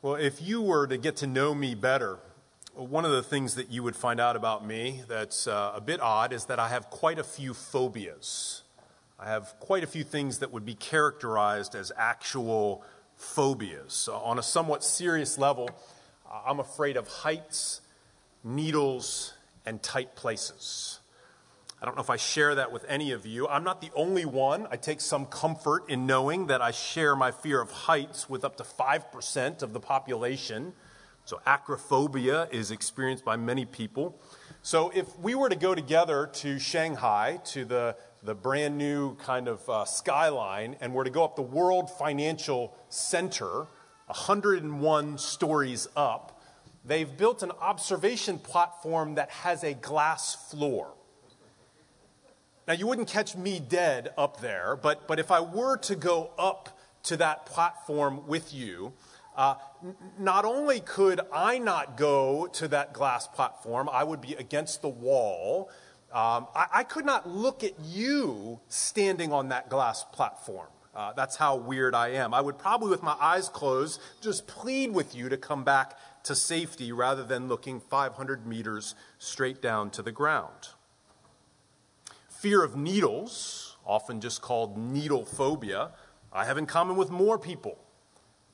Well, if you were to get to know me better, one of the things that you would find out about me that's uh, a bit odd is that I have quite a few phobias. I have quite a few things that would be characterized as actual phobias. So on a somewhat serious level, I'm afraid of heights, needles, and tight places. I don't know if I share that with any of you. I'm not the only one. I take some comfort in knowing that I share my fear of heights with up to 5% of the population. So, acrophobia is experienced by many people. So, if we were to go together to Shanghai, to the, the brand new kind of uh, skyline, and were to go up the World Financial Center, 101 stories up, they've built an observation platform that has a glass floor. Now, you wouldn't catch me dead up there, but, but if I were to go up to that platform with you, uh, n- not only could I not go to that glass platform, I would be against the wall. Um, I, I, could not look at you standing on that glass platform. Uh, that's how weird I am. I would probably, with my eyes closed, just plead with you to come back to safety rather than looking 500 meters straight down to the ground. Fear of needles, often just called needle phobia, I have in common with more people.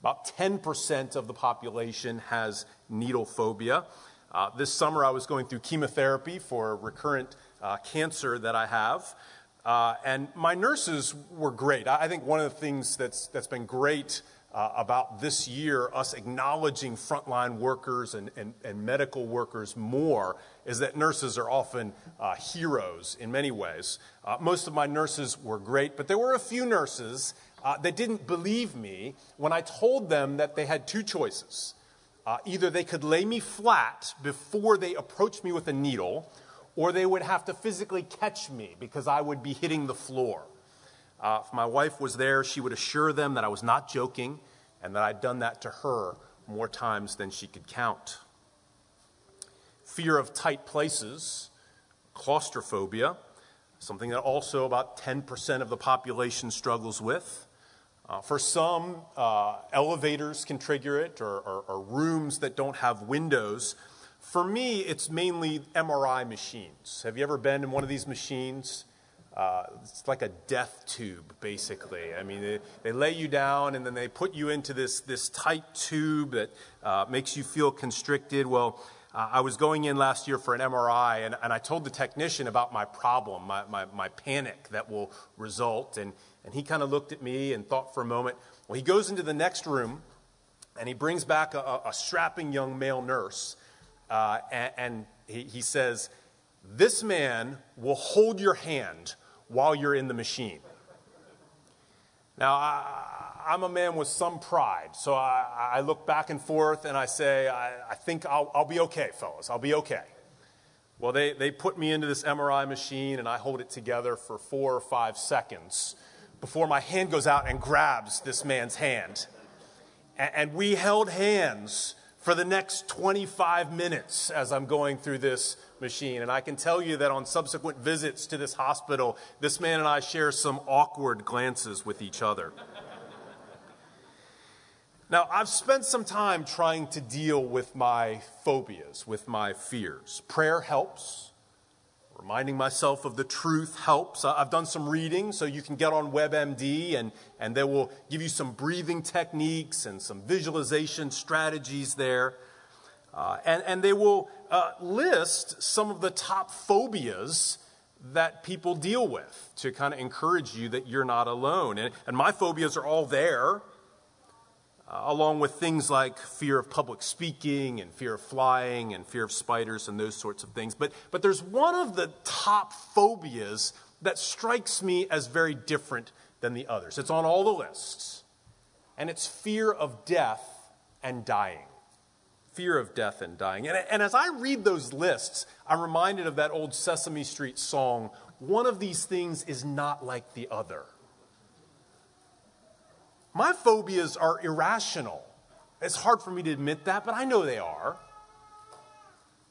About 10% of the population has needle phobia. Uh, this summer, I was going through chemotherapy for recurrent uh, cancer that I have. Uh, and my nurses were great. I, I think one of the things that's, that's been great uh, about this year, us acknowledging frontline workers and, and, and, medical workers more, is that nurses are often uh, heroes in many ways. Uh, most of my nurses were great, but there were a few nurses uh, that didn't believe me when I told them that they had two choices. Uh, either they could lay me flat before they approached me with a needle, or they would have to physically catch me because I would be hitting the floor. Uh, if my wife was there, she would assure them that I was not joking and that I'd done that to her more times than she could count. Fear of tight places, claustrophobia, something that also about 10% of the population struggles with. Uh, for some, uh, elevators can trigger it or, or, or rooms that don't have windows. For me, it's mainly MRI machines. Have you ever been in one of these machines? Uh, it's like a death tube, basically. I mean, they, they, lay you down and then they put you into this, this tight tube that uh, makes you feel constricted. Well, uh, I was going in last year for an MRI and, and I told the technician about my problem, my, my, my panic that will result. And, and he kind of looked at me and thought for a moment. Well, he goes into the next room and he brings back a, a strapping young male nurse uh, and, and he, he says, This man will hold your hand while you're in the machine. Now, I, am a man with some pride, so I, I, look back and forth and I say, I, I think I'll, I'll, be okay, fellas. I'll be okay. Well, they, they put me into this MRI machine and I hold it together for four or five seconds before my hand goes out and grabs this man's hand. and, and we held hands for the next 25 minutes as I'm going through this machine. And I can tell you that on subsequent visits to this hospital, this man and I share some awkward glances with each other. Now, I've spent some time trying to deal with my phobias, with my fears. Prayer helps. Reminding myself of the truth helps. I've done some reading, so you can get on WebMD and, and they will give you some breathing techniques and some visualization strategies there. Uh, and, and they will uh, list some of the top phobias that people deal with to kind of encourage you that you're not alone. And, and my phobias are all there, uh, along with things like fear of public speaking and fear of flying and fear of spiders and those sorts of things. But, but there's one of the top phobias that strikes me as very different than the others. It's on all the lists, and it's fear of death and dying fear of death and dying. And, and as I read those lists, I'm reminded of that old Sesame Street song one of these things is not like the other. My phobias are irrational. It's hard for me to admit that, but I know they are.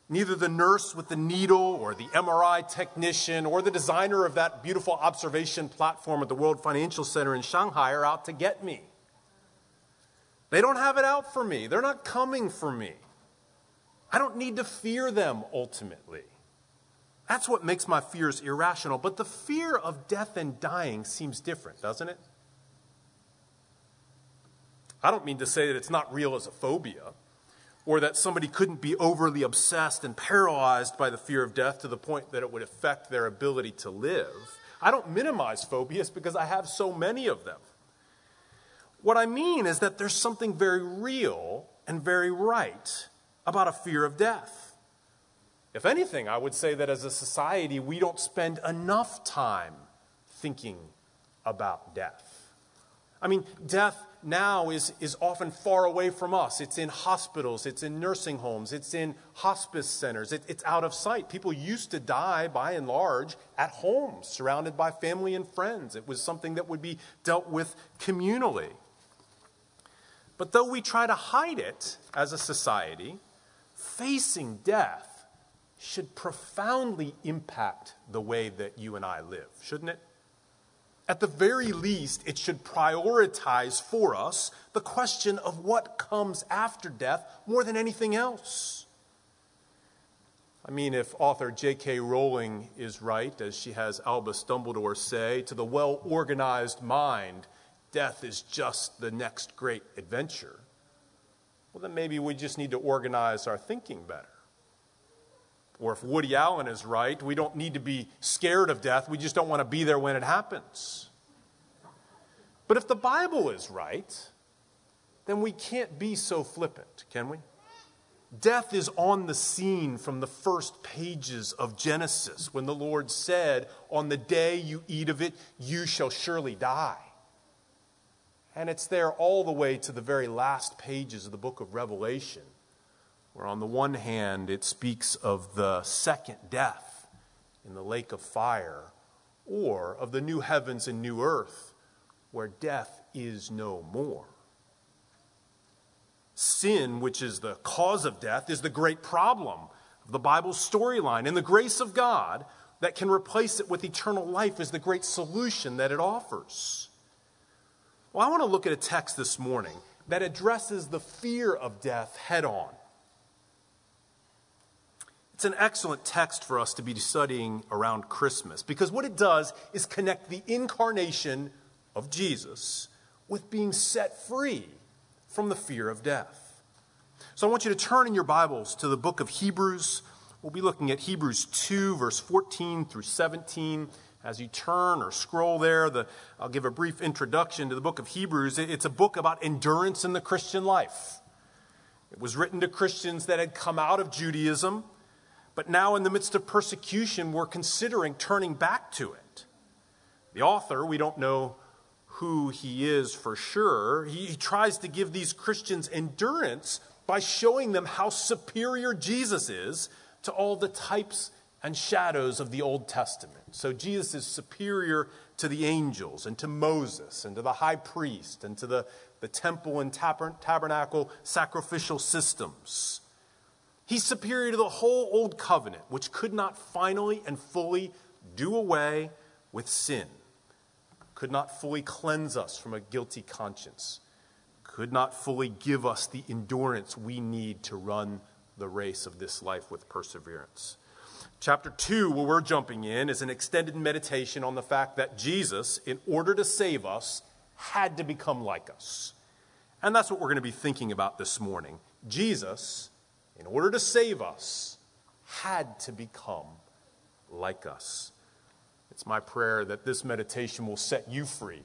Neither the nurse with the needle, or the MRI technician, or the designer of that beautiful observation platform at the World Financial Center in Shanghai are out to get me. They don't have it out for me. They're not coming for me. I don't need to fear them ultimately. That's what makes my fears irrational. But the fear of death and dying seems different, doesn't it? I don't mean to say that it's not real as a phobia or that somebody couldn't be overly obsessed and paralyzed by the fear of death to the point that it would affect their ability to live. I don't minimize phobias because I have so many of them. What I mean is that there's something very real and very right about a fear of death. If anything, I would say that as a society, we don't spend enough time thinking about death. I mean, death now is, is often far away from us. It's in hospitals, it's in nursing homes, it's in hospice centers, it, it's out of sight. People used to die, by and large, at home, surrounded by family and friends. It was something that would be dealt with communally. But though we try to hide it as a society, facing death should profoundly impact the way that you and I live, shouldn't it? At the very least, it should prioritize for us the question of what comes after death more than anything else. I mean, if author J.K. Rowling is right, as she has Albus Dumbledore say, to the well organized mind, death is just the next great adventure, well, then maybe we just need to organize our thinking better. Or if Woody Allen is right, we don't need to be scared of death, we just don't want to be there when it happens. But if the Bible is right, then we can't be so flippant, can we? Death is on the scene from the first pages of Genesis when the Lord said, On the day you eat of it, you shall surely die. And it's there all the way to the very last pages of the book of Revelation, where on the one hand it speaks of the second death in the lake of fire, or of the new heavens and new earth, where death is no more. Sin, which is the cause of death, is the great problem of the Bible's storyline. And the grace of God that can replace it with eternal life is the great solution that it offers. Well, I want to look at a text this morning that addresses the fear of death head on. It's an excellent text for us to be studying around Christmas because what it does is connect the incarnation of Jesus with being set free from the fear of death. So I want you to turn in your Bibles to the book of Hebrews. We'll be looking at Hebrews 2, verse 14 through 17. As you turn or scroll there, the, I'll give a brief introduction to the book of Hebrews. It's a book about endurance in the Christian life. It was written to Christians that had come out of Judaism, but now in the midst of persecution we're considering turning back to it. The author, we don't know who he is for sure, he, he tries to give these Christians endurance by showing them how superior Jesus is to all the types and shadows of the Old Testament. So Jesus is superior to the angels and to Moses and to the high priest and to the, the temple and tabernacle sacrificial systems. He's superior to the whole Old Covenant, which could not finally and fully do away with sin, could not fully cleanse us from a guilty conscience, could not fully give us the endurance we need to run the race of this life with perseverance. Chapter 2, where we're jumping in, is an extended meditation on the fact that Jesus, in order to save us, had to become like us. And that's what we're going to be thinking about this morning. Jesus, in order to save us, had to become like us. It's my prayer that this meditation will set you free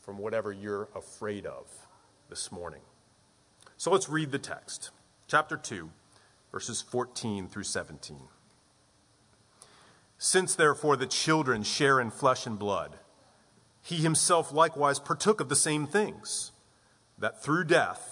from whatever you're afraid of this morning. So let's read the text. Chapter 2, verses 14 through 17. Since therefore the children share in flesh and blood, he himself likewise partook of the same things, that through death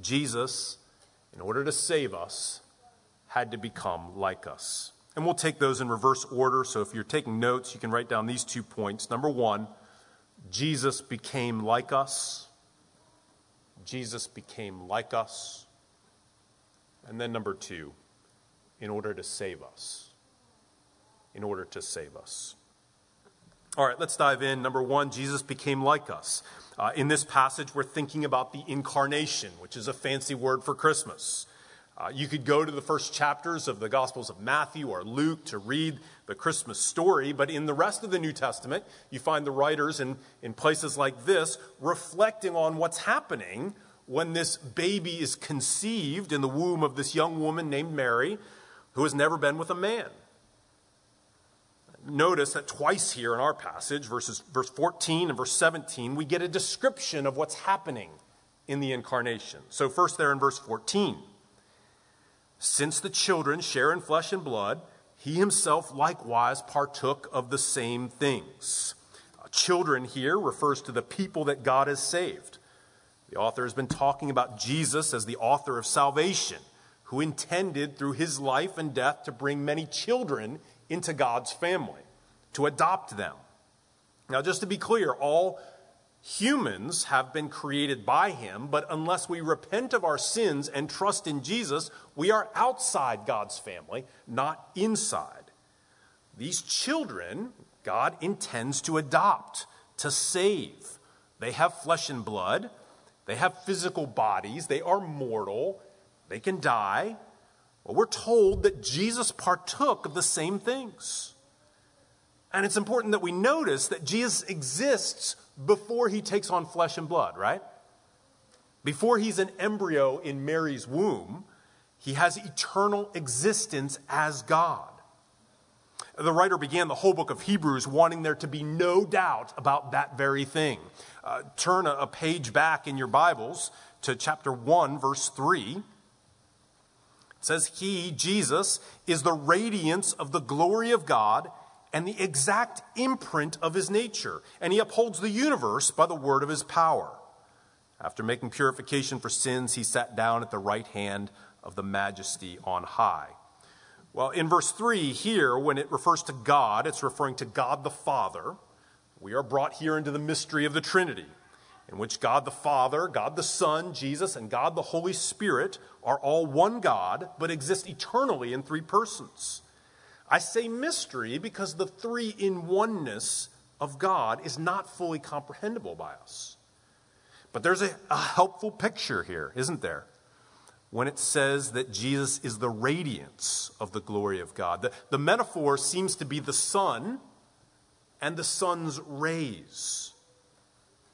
Jesus, in order to save us, had to become like us. And we'll take those in reverse order. So if you're taking notes, you can write down these two points. Number one, Jesus became like us. Jesus became like us. And then number two, in order to save us. In order to save us. All right, let's dive in. Number one, Jesus became like us. Uh, in this passage, we're thinking about the incarnation, which is a fancy word for Christmas. Uh, you could go to the first chapters of the Gospels of Matthew or Luke to read the Christmas story, but in the rest of the New Testament, you find the writers in, in places like this reflecting on what's happening when this baby is conceived in the womb of this young woman named Mary who has never been with a man. Notice that twice here in our passage, verses, verse 14 and verse 17, we get a description of what's happening in the incarnation. So, first, there in verse 14. Since the children share in flesh and blood, he himself likewise partook of the same things. Uh, children here refers to the people that God has saved. The author has been talking about Jesus as the author of salvation, who intended through his life and death to bring many children into God's family, to adopt them. Now, just to be clear, all humans have been created by him, but unless we repent of our sins and trust in Jesus, we are outside God's family, not inside. These children, God intends to adopt, to save. They have flesh and blood, they have physical bodies, they are mortal, they can die. Well, we're told that Jesus partook of the same things. And it's important that we notice that Jesus exists before he takes on flesh and blood, right? Before he's an embryo in Mary's womb, he has eternal existence as God. The writer began the whole book of Hebrews wanting there to be no doubt about that very thing. Uh, turn a, a page back in your Bibles to chapter 1, verse 3. It says, He, Jesus, is the radiance of the glory of God and the exact imprint of his nature, and he upholds the universe by the word of his power. After making purification for sins, he sat down at the right hand of the majesty on high. Well, in verse 3 here, when it refers to God, it's referring to God the Father. We are brought here into the mystery of the Trinity, in which God the Father, God the Son, Jesus, and God the Holy Spirit are all one God, but exist eternally in three persons. I say mystery because the three in oneness of God is not fully comprehensible by us. But there's a, a, helpful picture here, isn't there? When it says that Jesus is the radiance of the glory of God. The, the metaphor seems to be the sun and the sun's rays,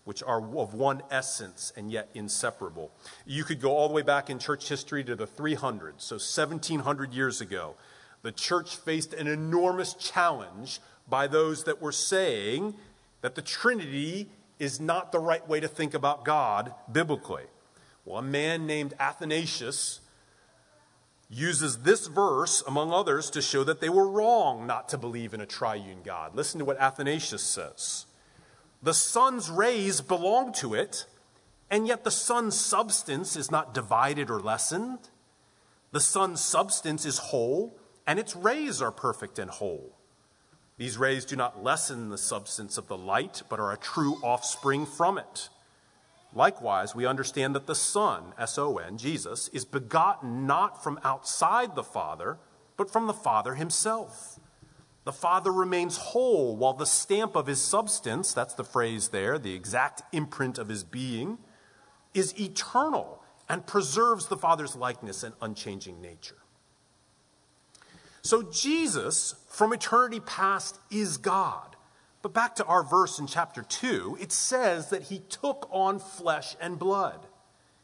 which are of one essence and yet inseparable. You could go all the way back in church history to the 300s, so 1700 years ago the church faced an enormous challenge by those that were saying that the Trinity is not the right way to think about God biblically. Well, a man named Athanasius uses this verse, among others, to show that they were wrong not to believe in a triune God. Listen to what Athanasius says The sun's rays belong to it, and yet the sun's substance is not divided or lessened. The sun's substance is whole and its rays are perfect and whole. These rays do not lessen the substance of the light, but are a true offspring from it. Likewise, we understand that the Son, S O N, Jesus, is begotten not from outside the Father, but from the Father himself. The Father remains whole while the stamp of his substance, that's the phrase there, the exact imprint of his being, is eternal and preserves the Father's likeness and unchanging nature. So Jesus, from eternity past, is God. But back to our verse in chapter 2, it says that he took on flesh and blood.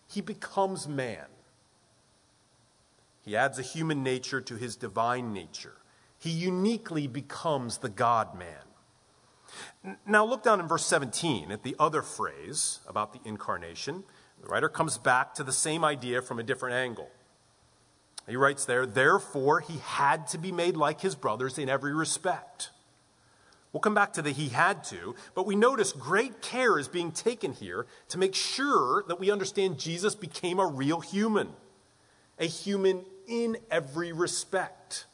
He becomes man. He adds a human nature to his divine nature. He uniquely becomes the God man. Now, look down in verse 17 at the other phrase about the incarnation. The writer comes back to the same idea from a different angle. He writes there, therefore, he had to be made like his brothers in every respect. We'll come back to the he had to, but we notice great care is being taken here to make sure that we understand Jesus became a real human, a human in every respect.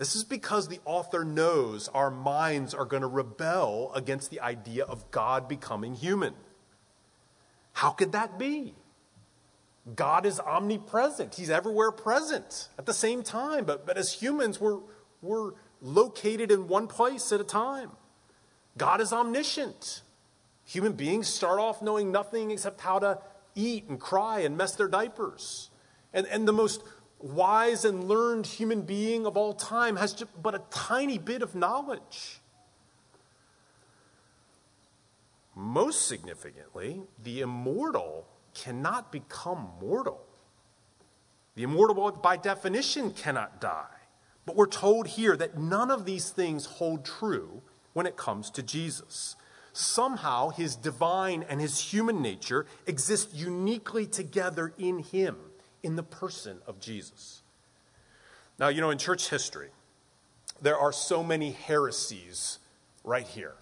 This is because the author knows our minds are going to rebel against the idea of God becoming human. How could that be? God is omnipresent. He's everywhere present at the same time. But, but as humans, we're, we're located in one place at a time. God is omniscient. Human beings start off knowing nothing except how to eat and cry and mess their diapers. And, and the most wise and learned human being of all time has just but a tiny bit of knowledge. Most significantly, the immortal cannot become mortal. The immortal, by definition, cannot die. But we're told here that none of these things hold true when it comes to Jesus. Somehow, his divine and his human nature exist uniquely together in him, in the person of Jesus. Now, you know, in church history, there are so many heresies right here.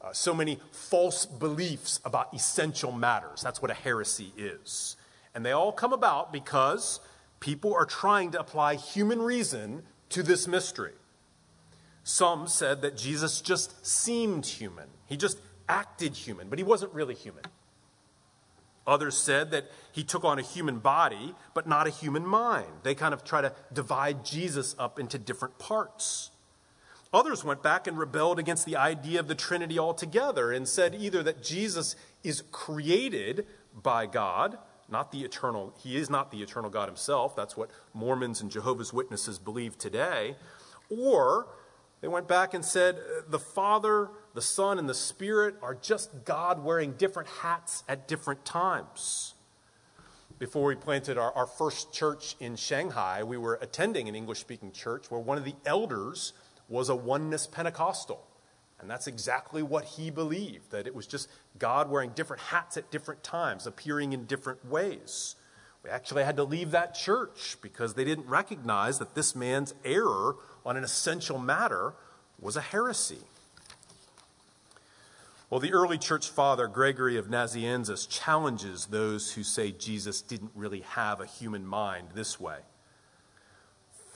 Uh, so many false beliefs about essential matters. That's what a heresy is. And they all come about because people are trying to apply human reason to this mystery. Some said that Jesus just seemed human, he just acted human, but he wasn't really human. Others said that he took on a human body, but not a human mind. They kind of try to divide Jesus up into different parts. Others went back and rebelled against the idea of the Trinity altogether and said either that Jesus is created by God not the eternal, he is not the eternal God himself. That's what Mormons and Jehovah's Witnesses believe today. Or they went back and said uh, the Father, the Son, and the Spirit are just God wearing different hats at different times. Before we planted our, our first church in Shanghai, we were attending an English speaking church where one of the elders was a oneness Pentecostal. And that's exactly what he believed that it was just God wearing different hats at different times, appearing in different ways. We actually had to leave that church because they didn't recognize that this man's error on an essential matter was a heresy. Well, the early church father, Gregory of Nazianzus, challenges those who say Jesus didn't really have a human mind this way.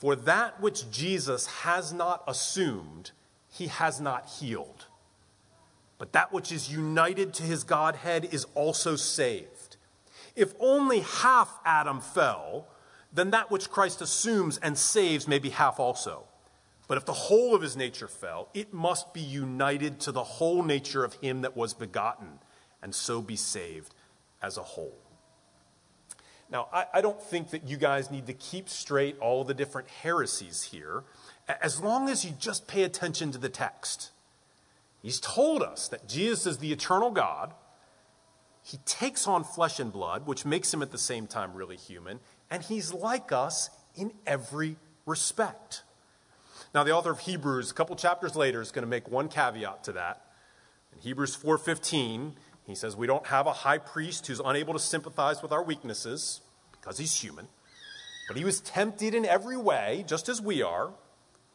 For that which Jesus has not assumed, he has not healed. But that which is united to his Godhead is also saved. If only half Adam fell, then that which Christ assumes and saves may be half also. But if the whole of his nature fell, it must be united to the whole nature of him that was begotten, and so be saved as a whole. Now, I, I, don't think that you guys need to keep straight all the different heresies here as long as you just pay attention to the text. He's told us that Jesus is the eternal God. He takes on flesh and blood, which makes him at the same time really human, and he's like us in every respect. Now, the author of Hebrews, a couple chapters later, is going to make one caveat to that. In Hebrews 4:15, he says, "We don't have a high priest who's unable to sympathize with our weaknesses because he's human, but he was tempted in every way, just as we are,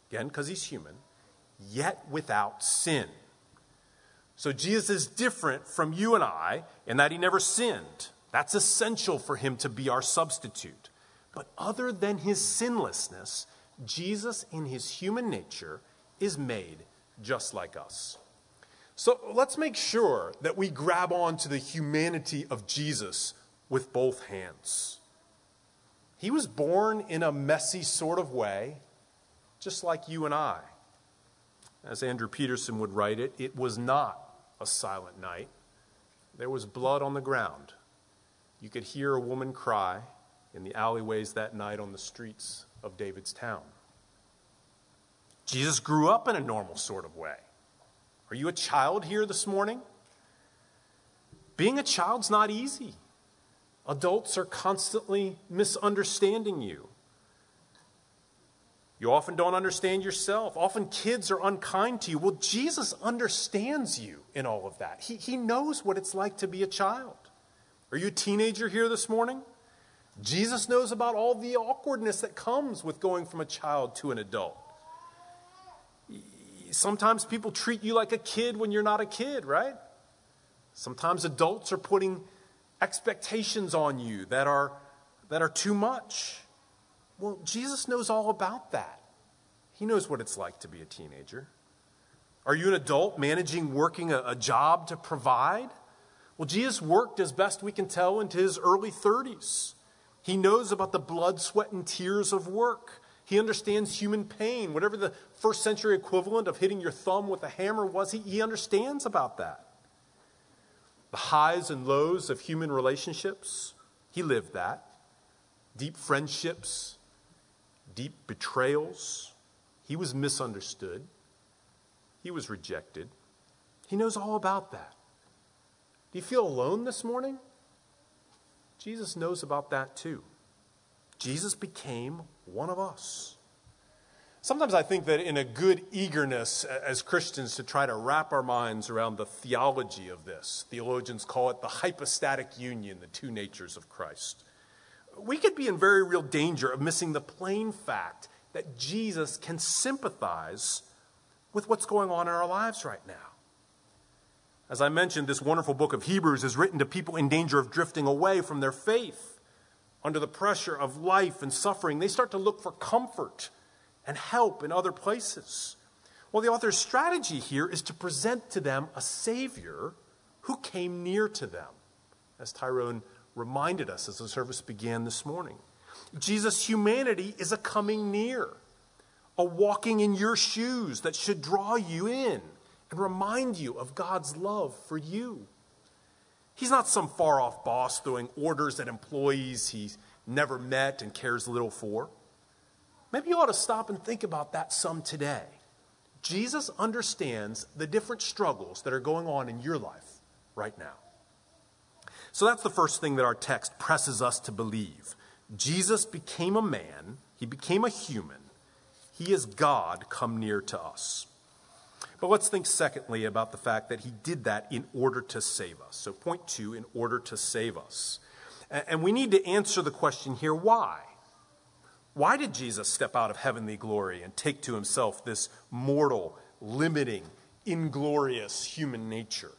again, because he's human, yet without sin. So Jesus is different from you and I in that he never sinned. That's essential for him to be our substitute. But other than his sinlessness, Jesus in his human nature is made just like us. So let's make sure that we grab on to the humanity of Jesus with both hands. He was born in a messy sort of way, just like you and I. As Andrew Peterson would write it, it was not a silent night. There was blood on the ground. You could hear a woman cry in the alleyways that night on the streets of David's town. Jesus grew up in a normal sort of way. Are you a child here this morning? Being a child's not easy. Adults are constantly misunderstanding you. You often don't understand yourself. Often kids are unkind to you. Well, Jesus understands you in all of that. He, he knows what it's like to be a child. Are you a teenager here this morning? Jesus knows about all the awkwardness that comes with going from a child to an adult. Sometimes people treat you like a kid when you're not a kid, right? Sometimes adults are putting expectations on you that are, that are too much. Well, Jesus knows all about that. He knows what it's like to be a teenager. Are you an adult managing, working a, a job to provide? Well, Jesus worked, as best we can tell, into his early 30s. He knows about the blood, sweat, and tears of work. He understands human pain. Whatever the first century equivalent of hitting your thumb with a hammer was, he, he understands about that. The highs and lows of human relationships, he lived that. Deep friendships, deep betrayals. He was misunderstood. He was rejected. He knows all about that. Do you feel alone this morning? Jesus knows about that too. Jesus became one of us. Sometimes I think that in a good eagerness as Christians to try to wrap our minds around the theology of this, theologians call it the hypostatic union, the two natures of Christ. We could be in very real danger of missing the plain fact that Jesus can sympathize with what's going on in our lives right now. As I mentioned, this wonderful book of Hebrews is written to people in danger of drifting away from their faith. Under the pressure of life and suffering, they start to look for comfort and help in other places. Well, the author's strategy here is to present to them a Savior who came near to them, as Tyrone reminded us as the service began this morning. Jesus' humanity is a coming near, a walking in your shoes that should draw you in and remind you of God's love for you. He's not some far off boss throwing orders at employees he's never met and cares little for. Maybe you ought to stop and think about that some today. Jesus understands the different struggles that are going on in your life right now. So that's the first thing that our text presses us to believe. Jesus became a man, he became a human. He is God come near to us. But let's think, secondly, about the fact that he did that in order to save us. So, point two, in order to save us. And we need to answer the question here why? Why did Jesus step out of heavenly glory and take to himself this mortal, limiting, inglorious human nature?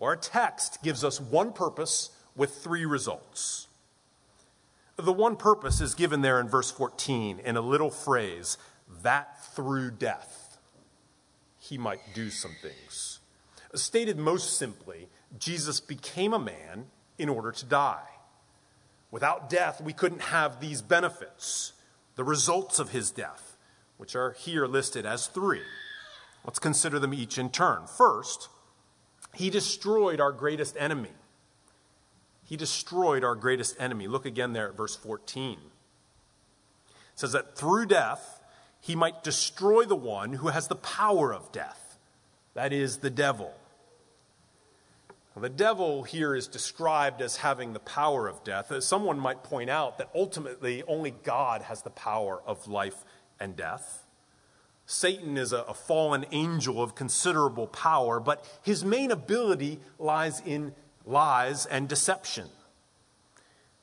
Our text gives us one purpose with three results. The one purpose is given there in verse 14 in a little phrase that through death he might do some things. Stated most simply, Jesus became a man in order to die. Without death, we couldn't have these benefits, the results of his death, which are here listed as three. Let's consider them each in turn. First, he destroyed our greatest enemy. He destroyed our greatest enemy. Look again there at verse 14. It says that through death, he might destroy the one who has the power of death, that is, the devil. the devil here is described as having the power of death. Uh, someone might point out that ultimately only God has the power of life and death. Satan is a, a fallen angel of considerable power, but his main ability lies in lies and deception.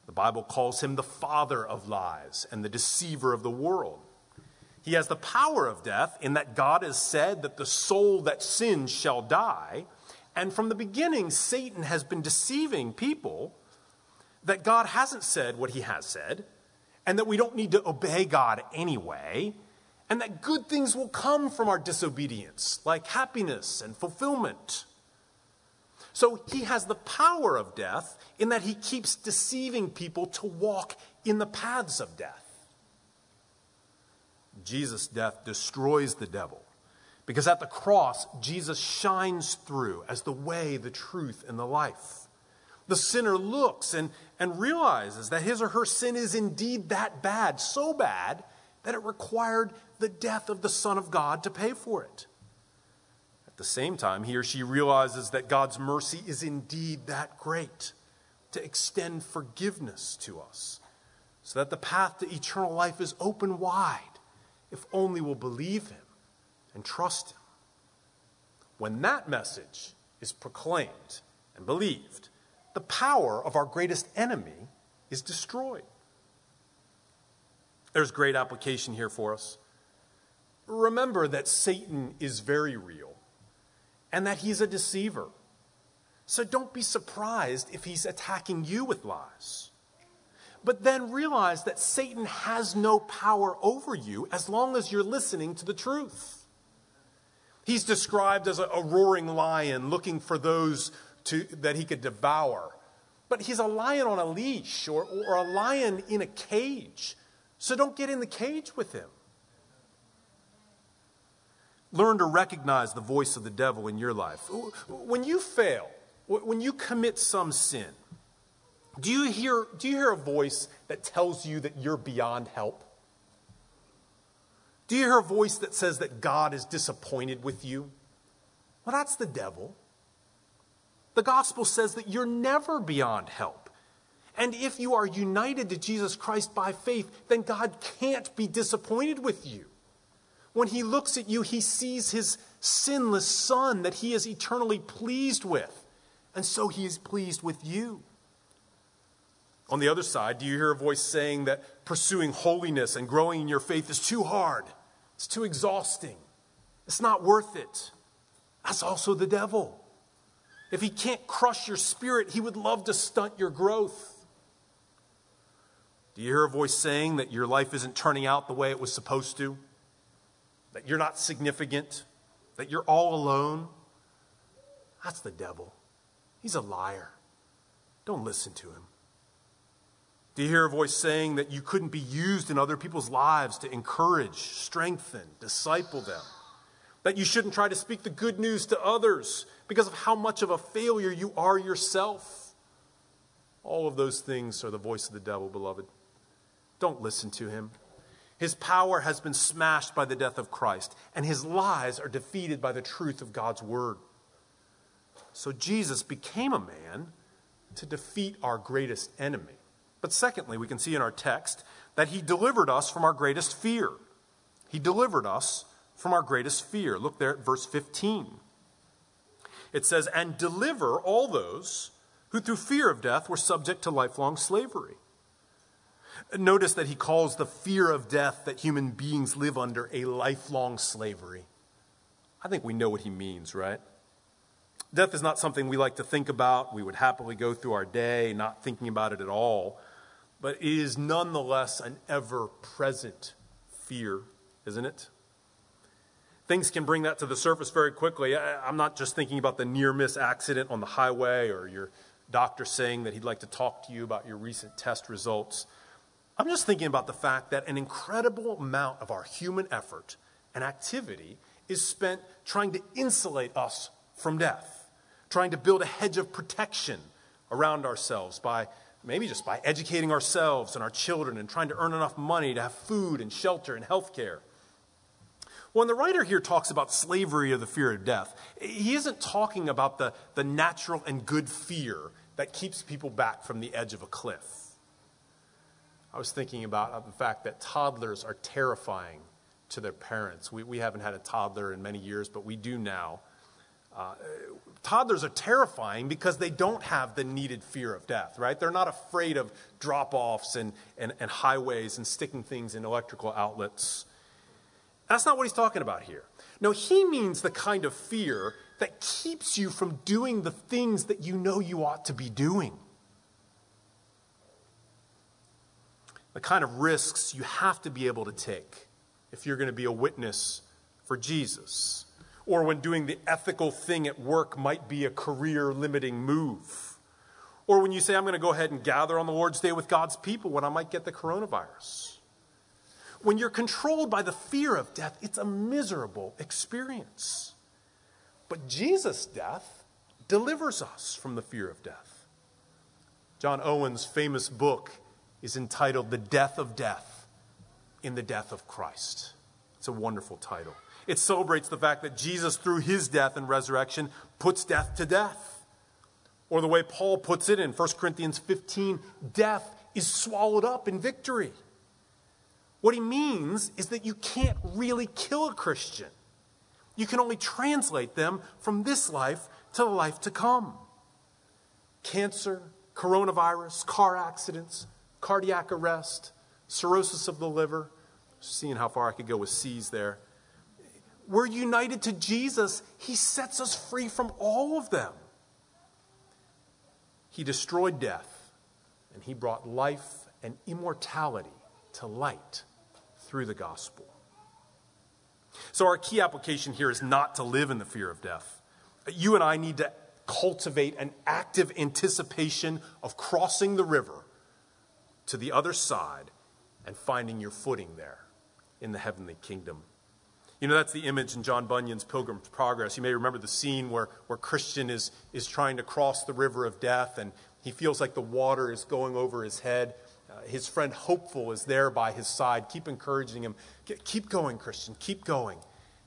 The Bible calls him the father of lies and the deceiver of the world. He has the power of death in that God has said that the soul that sins shall die. And from the beginning, Satan has been deceiving people that God hasn't said what he has said, and that we don't need to obey God anyway, and that good things will come from our disobedience, like happiness and fulfillment. So he has the power of death in that he keeps deceiving people to walk in the paths of death. Jesus' death destroys the devil. Because at the cross, Jesus shines through as the way, the truth, and the life. The sinner looks and, and realizes that his or her sin is indeed that bad, so bad that it required the death of the Son of God to pay for it. At the same time, he or she realizes that God's mercy is indeed that great to extend forgiveness to us, so that the path to eternal life is open wide if only we'll believe him and trust him. When that message is proclaimed and believed, the power of our greatest enemy is destroyed. There's great application here for us. remember that Satan is very real and that he's a deceiver. So don't be surprised if he's attacking you with lies. But then realize that Satan has no power over you as long as you're listening to the truth. He's described as a, a roaring lion looking for those to, that he could devour. But he's a lion on a leash or, or a lion in a cage. So don't get in the cage with him. Learn to recognize the voice of the devil in your life. When you fail, when you commit some sin, do you hear, do you hear a voice that tells you that you're beyond help? Do you hear a voice that says that God is disappointed with you? Well, that's the devil. The gospel says that you're never beyond help. And if you are united to Jesus Christ by faith, then God can't be disappointed with you. When he looks at you, he sees his sinless son that he is eternally pleased with. And so he is pleased with you. On the other side, do you hear a voice saying that pursuing holiness and growing in your faith is too hard? It's too exhausting. It's not worth it. That's also the devil. If he can't crush your spirit, he would love to stunt your growth. Do you hear a voice saying that your life isn't turning out the way it was supposed to? That you're not significant? That you're all alone? That's the devil. He's a liar. Don't listen to him. Do you hear a voice saying that you couldn't be used in other people's lives to encourage, strengthen, disciple them? That you shouldn't try to speak the good news to others because of how much of a failure you are yourself? All of those things are the voice of the devil, beloved. Don't listen to him. His power has been smashed by the death of Christ, and his lies are defeated by the truth of God's word. So Jesus became a man to defeat our greatest enemy. But secondly, we can see in our text that he delivered us from our greatest fear. He delivered us from our greatest fear. Look there at verse 15. It says, And deliver all those who through fear of death were subject to lifelong slavery. Notice that he calls the fear of death that human beings live under a lifelong slavery. I think we know what he means, right? Death is not something we like to think about. We would happily go through our day not thinking about it at all but it is nonetheless an ever present fear, isn't it? Things can bring that to the surface very quickly. I'm not just thinking about the near miss accident on the highway or your doctor saying that he'd like to talk to you about your recent test results. I'm just thinking about the fact that an incredible amount of our human effort and activity is spent trying to insulate us from death, trying to build a hedge of protection around ourselves by maybe just by educating ourselves and our children and trying to earn enough money to have food and shelter and health care. When the writer here talks about slavery or the fear of death, he isn't talking about the, the natural and good fear that keeps people back from the edge of a cliff. I was thinking about the fact that toddlers are terrifying to their parents. We, we haven't had a toddler in many years, but we do now. Uh, toddlers are terrifying because they don't have the needed fear of death, right? They're not afraid of drop offs and, and, and highways and sticking things in electrical outlets. That's not what he's talking about here. No, he means the kind of fear that keeps you from doing the things that you know you ought to be doing. The kind of risks you have to be able to take if you're going to be a witness for Jesus or when doing the ethical thing at work might be a career limiting move, or when you say, I'm going to go ahead and gather on the Lord's Day with God's people when I might get the coronavirus. When you're controlled by the fear of death, it's a miserable experience. But Jesus' death delivers us from the fear of death. John Owen's famous book is entitled The Death of Death in the Death of Christ. It's a wonderful title. It celebrates the fact that Jesus, through his death and resurrection, puts death to death. Or the way Paul puts it in 1 Corinthians 15 death is swallowed up in victory. What he means is that you can't really kill a Christian. You can only translate them from this life to the life to come. Cancer, coronavirus, car accidents, cardiac arrest, cirrhosis of the liver, seeing how far I could go with C's there we're united to Jesus, He sets us free from all of them. He destroyed death, and He brought life and immortality to light through the gospel. So, our key application here is not to live in the fear of death. You and I need to cultivate an active anticipation of crossing the river to the other side and finding your footing there in the heavenly kingdom. You know, that's the image in John Bunyan's Pilgrim's Progress. You may remember the scene where, where Christian is, is trying to cross the river of death and he feels like the water is going over his head. Uh, his friend Hopeful is there by his side, keep encouraging him. Keep going, Christian, keep going.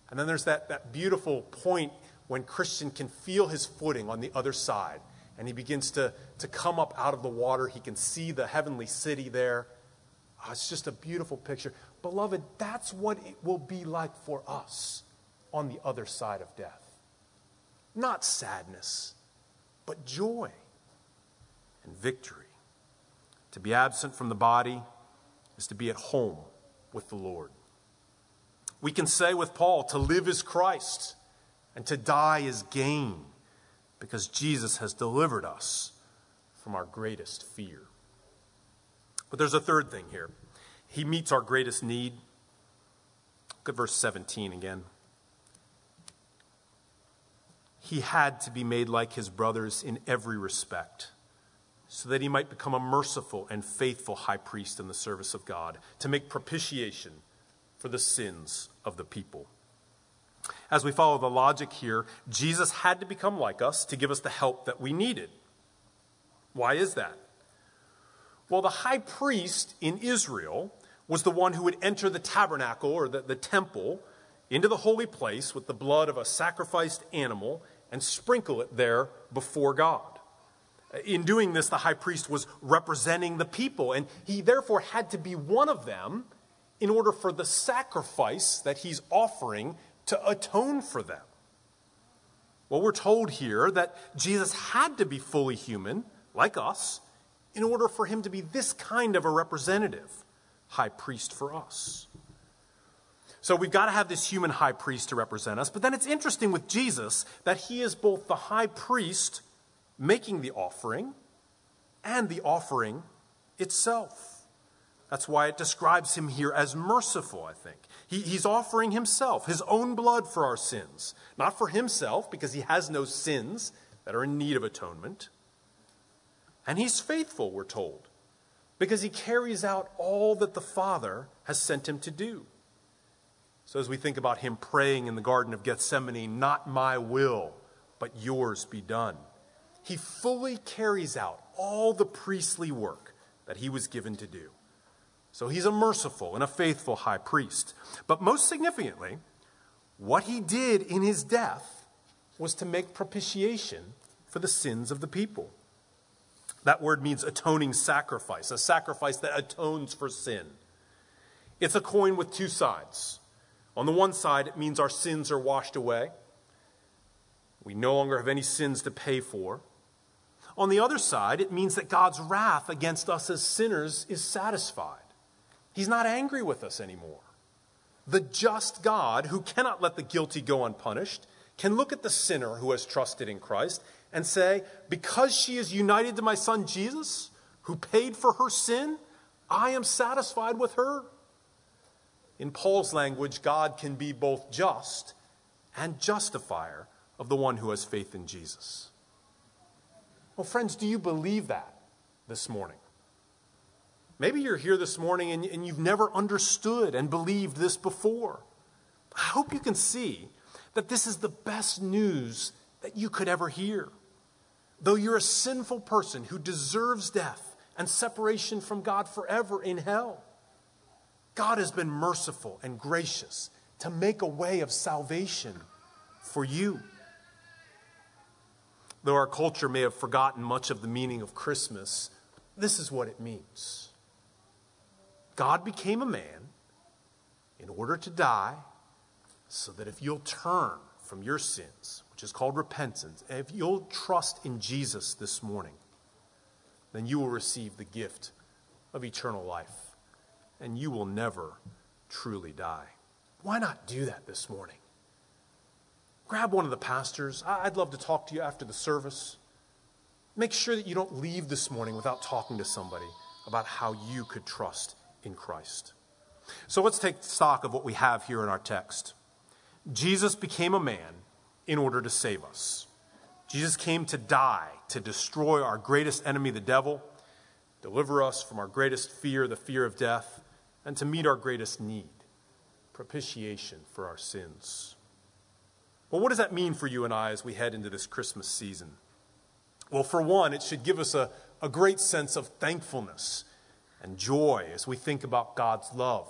And then there's that, that beautiful point when Christian can feel his footing on the other side and he begins to, to come up out of the water. He can see the heavenly city there. Oh, it's just a beautiful picture. Beloved, that's what it will be like for us on the other side of death. Not sadness, but joy and victory. To be absent from the body is to be at home with the Lord. We can say with Paul, to live is Christ and to die is gain because Jesus has delivered us from our greatest fear. But there's a third thing here. He meets our greatest need. Look at verse 17 again. He had to be made like his brothers in every respect, so that he might become a merciful and faithful high priest in the service of God, to make propitiation for the sins of the people. As we follow the logic here, Jesus had to become like us to give us the help that we needed. Why is that? Well, the high priest in Israel was the one who would enter the tabernacle or the, the temple into the holy place with the blood of a sacrificed animal and sprinkle it there before God. In doing this, the high priest was representing the people, and he therefore had to be one of them in order for the sacrifice that he's offering to atone for them. Well, we're told here that Jesus had to be fully human, like us, in order for him to be this kind of a representative high priest for us. So we've got to have this human high priest to represent us. But then it's interesting with Jesus that he is both the high priest making the offering and the offering itself. That's why it describes him here as merciful, I think. He, he's offering himself, his own blood for our sins. Not for himself, because he has no sins that are in need of atonement. And he's faithful, we're told because he carries out all that the Father has sent him to do. So, as we think about him praying in the Garden of Gethsemane, not my will, but yours be done, he fully carries out all the priestly work that he was given to do. So, he's a merciful and a faithful high priest. But most significantly, what he did in his death was to make propitiation for the sins of the people. That word means atoning sacrifice, a sacrifice that atones for sin. It's a coin with two sides. On the one side, it means our sins are washed away. We no longer have any sins to pay for. On the other side, it means that God's wrath against us as sinners is satisfied. He's not angry with us anymore. The just God, who cannot let the guilty go unpunished, can look at the sinner who has trusted in Christ and say, Because she is united to my son Jesus, who paid for her sin, I am satisfied with her. In Paul's language, God can be both just and justifier of the one who has faith in Jesus. Well, friends, do you believe that this morning? Maybe you're here this morning and, and you've never understood and believed this before. I hope you can see that this is the best news that you could ever hear. Though you're a sinful person who deserves death and separation from God forever in hell, God has been merciful and gracious to make a way of salvation for you. Though our culture may have forgotten much of the meaning of Christmas, this is what it means God became a man in order to die so that if you'll turn from your sins, which is called repentance, if you'll trust in Jesus this morning, then you will receive the gift of eternal life, and you will never truly die. Why not do that this morning? grab one of the pastors. I'd love to talk to you after the service. Make sure that you don't leave this morning without talking to somebody about how you could trust in Christ. So let's take stock of what we have here in our text. Jesus became a man in order to save us. Jesus came to die, to destroy our greatest enemy, the devil, deliver us from our greatest fear, the fear of death, and to meet our greatest need propitiation for our sins. Well, what does that mean for you and I as we head into this Christmas season? Well, for one, it should give us a, a great sense of thankfulness and joy as we think about God's love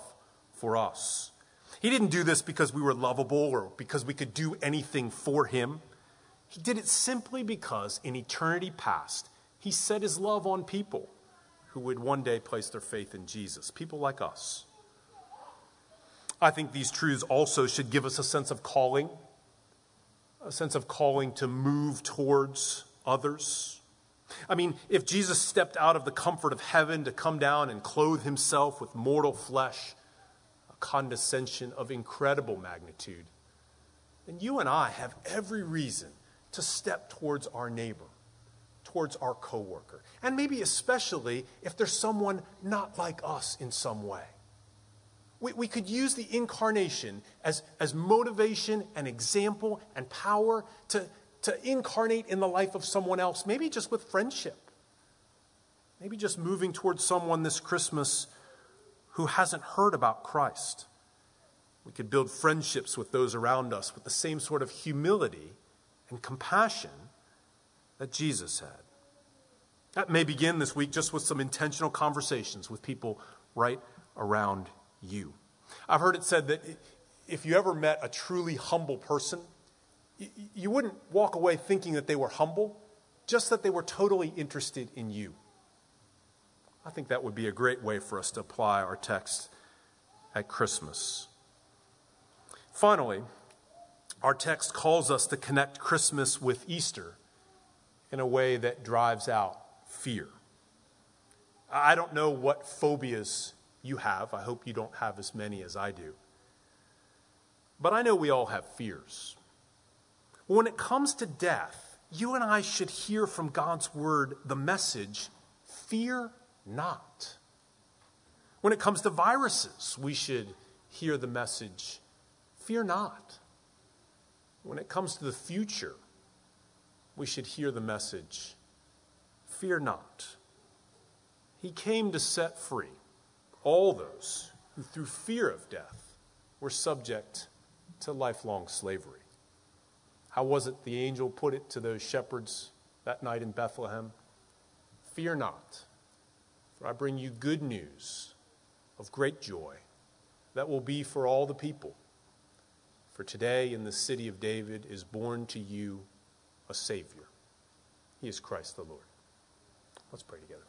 for us. He didn't do this because we were lovable or because we could do anything for Him. He did it simply because in eternity past, He set His love on people who would one day place their faith in Jesus, people like us. I think these truths also should give us a sense of calling, a sense of calling to move towards others. I mean, if Jesus stepped out of the comfort of heaven to come down and clothe himself with mortal flesh, condescension of incredible magnitude, then you and I have every reason to step towards our neighbor, towards our coworker, and maybe especially if there's someone not like us in some way. We, we could use the incarnation as, as motivation and example and power to, to incarnate in the life of someone else, maybe just with friendship. Maybe just moving towards someone this Christmas who hasn't heard about Christ. We could build friendships with those around us with the same sort of humility and compassion that Jesus had. That may begin this week just with some intentional conversations with people right around you. I've heard it said that if you ever met a truly humble person, you wouldn't walk away thinking that they were humble, just that they were totally interested in you. I think that would be a great way for us to apply our text at Christmas. Finally, our text calls us to connect Christmas with Easter in a way that drives out fear. I don't know what phobias you have. I hope you don't have as many as I do. But I know we all have fears. When it comes to death, you and I should hear from God's word the message fear not. When it comes to viruses, we should hear the message fear not. When it comes to the future, we should hear the message fear not. He came to set free all those who, through fear of death, were subject to lifelong slavery. How was it the angel put it to those shepherds that night in Bethlehem? Fear not, for I bring you good news of great joy that will be for all the people. For today in the city of David is born to you a Savior. He is Christ the Lord. Let's pray together.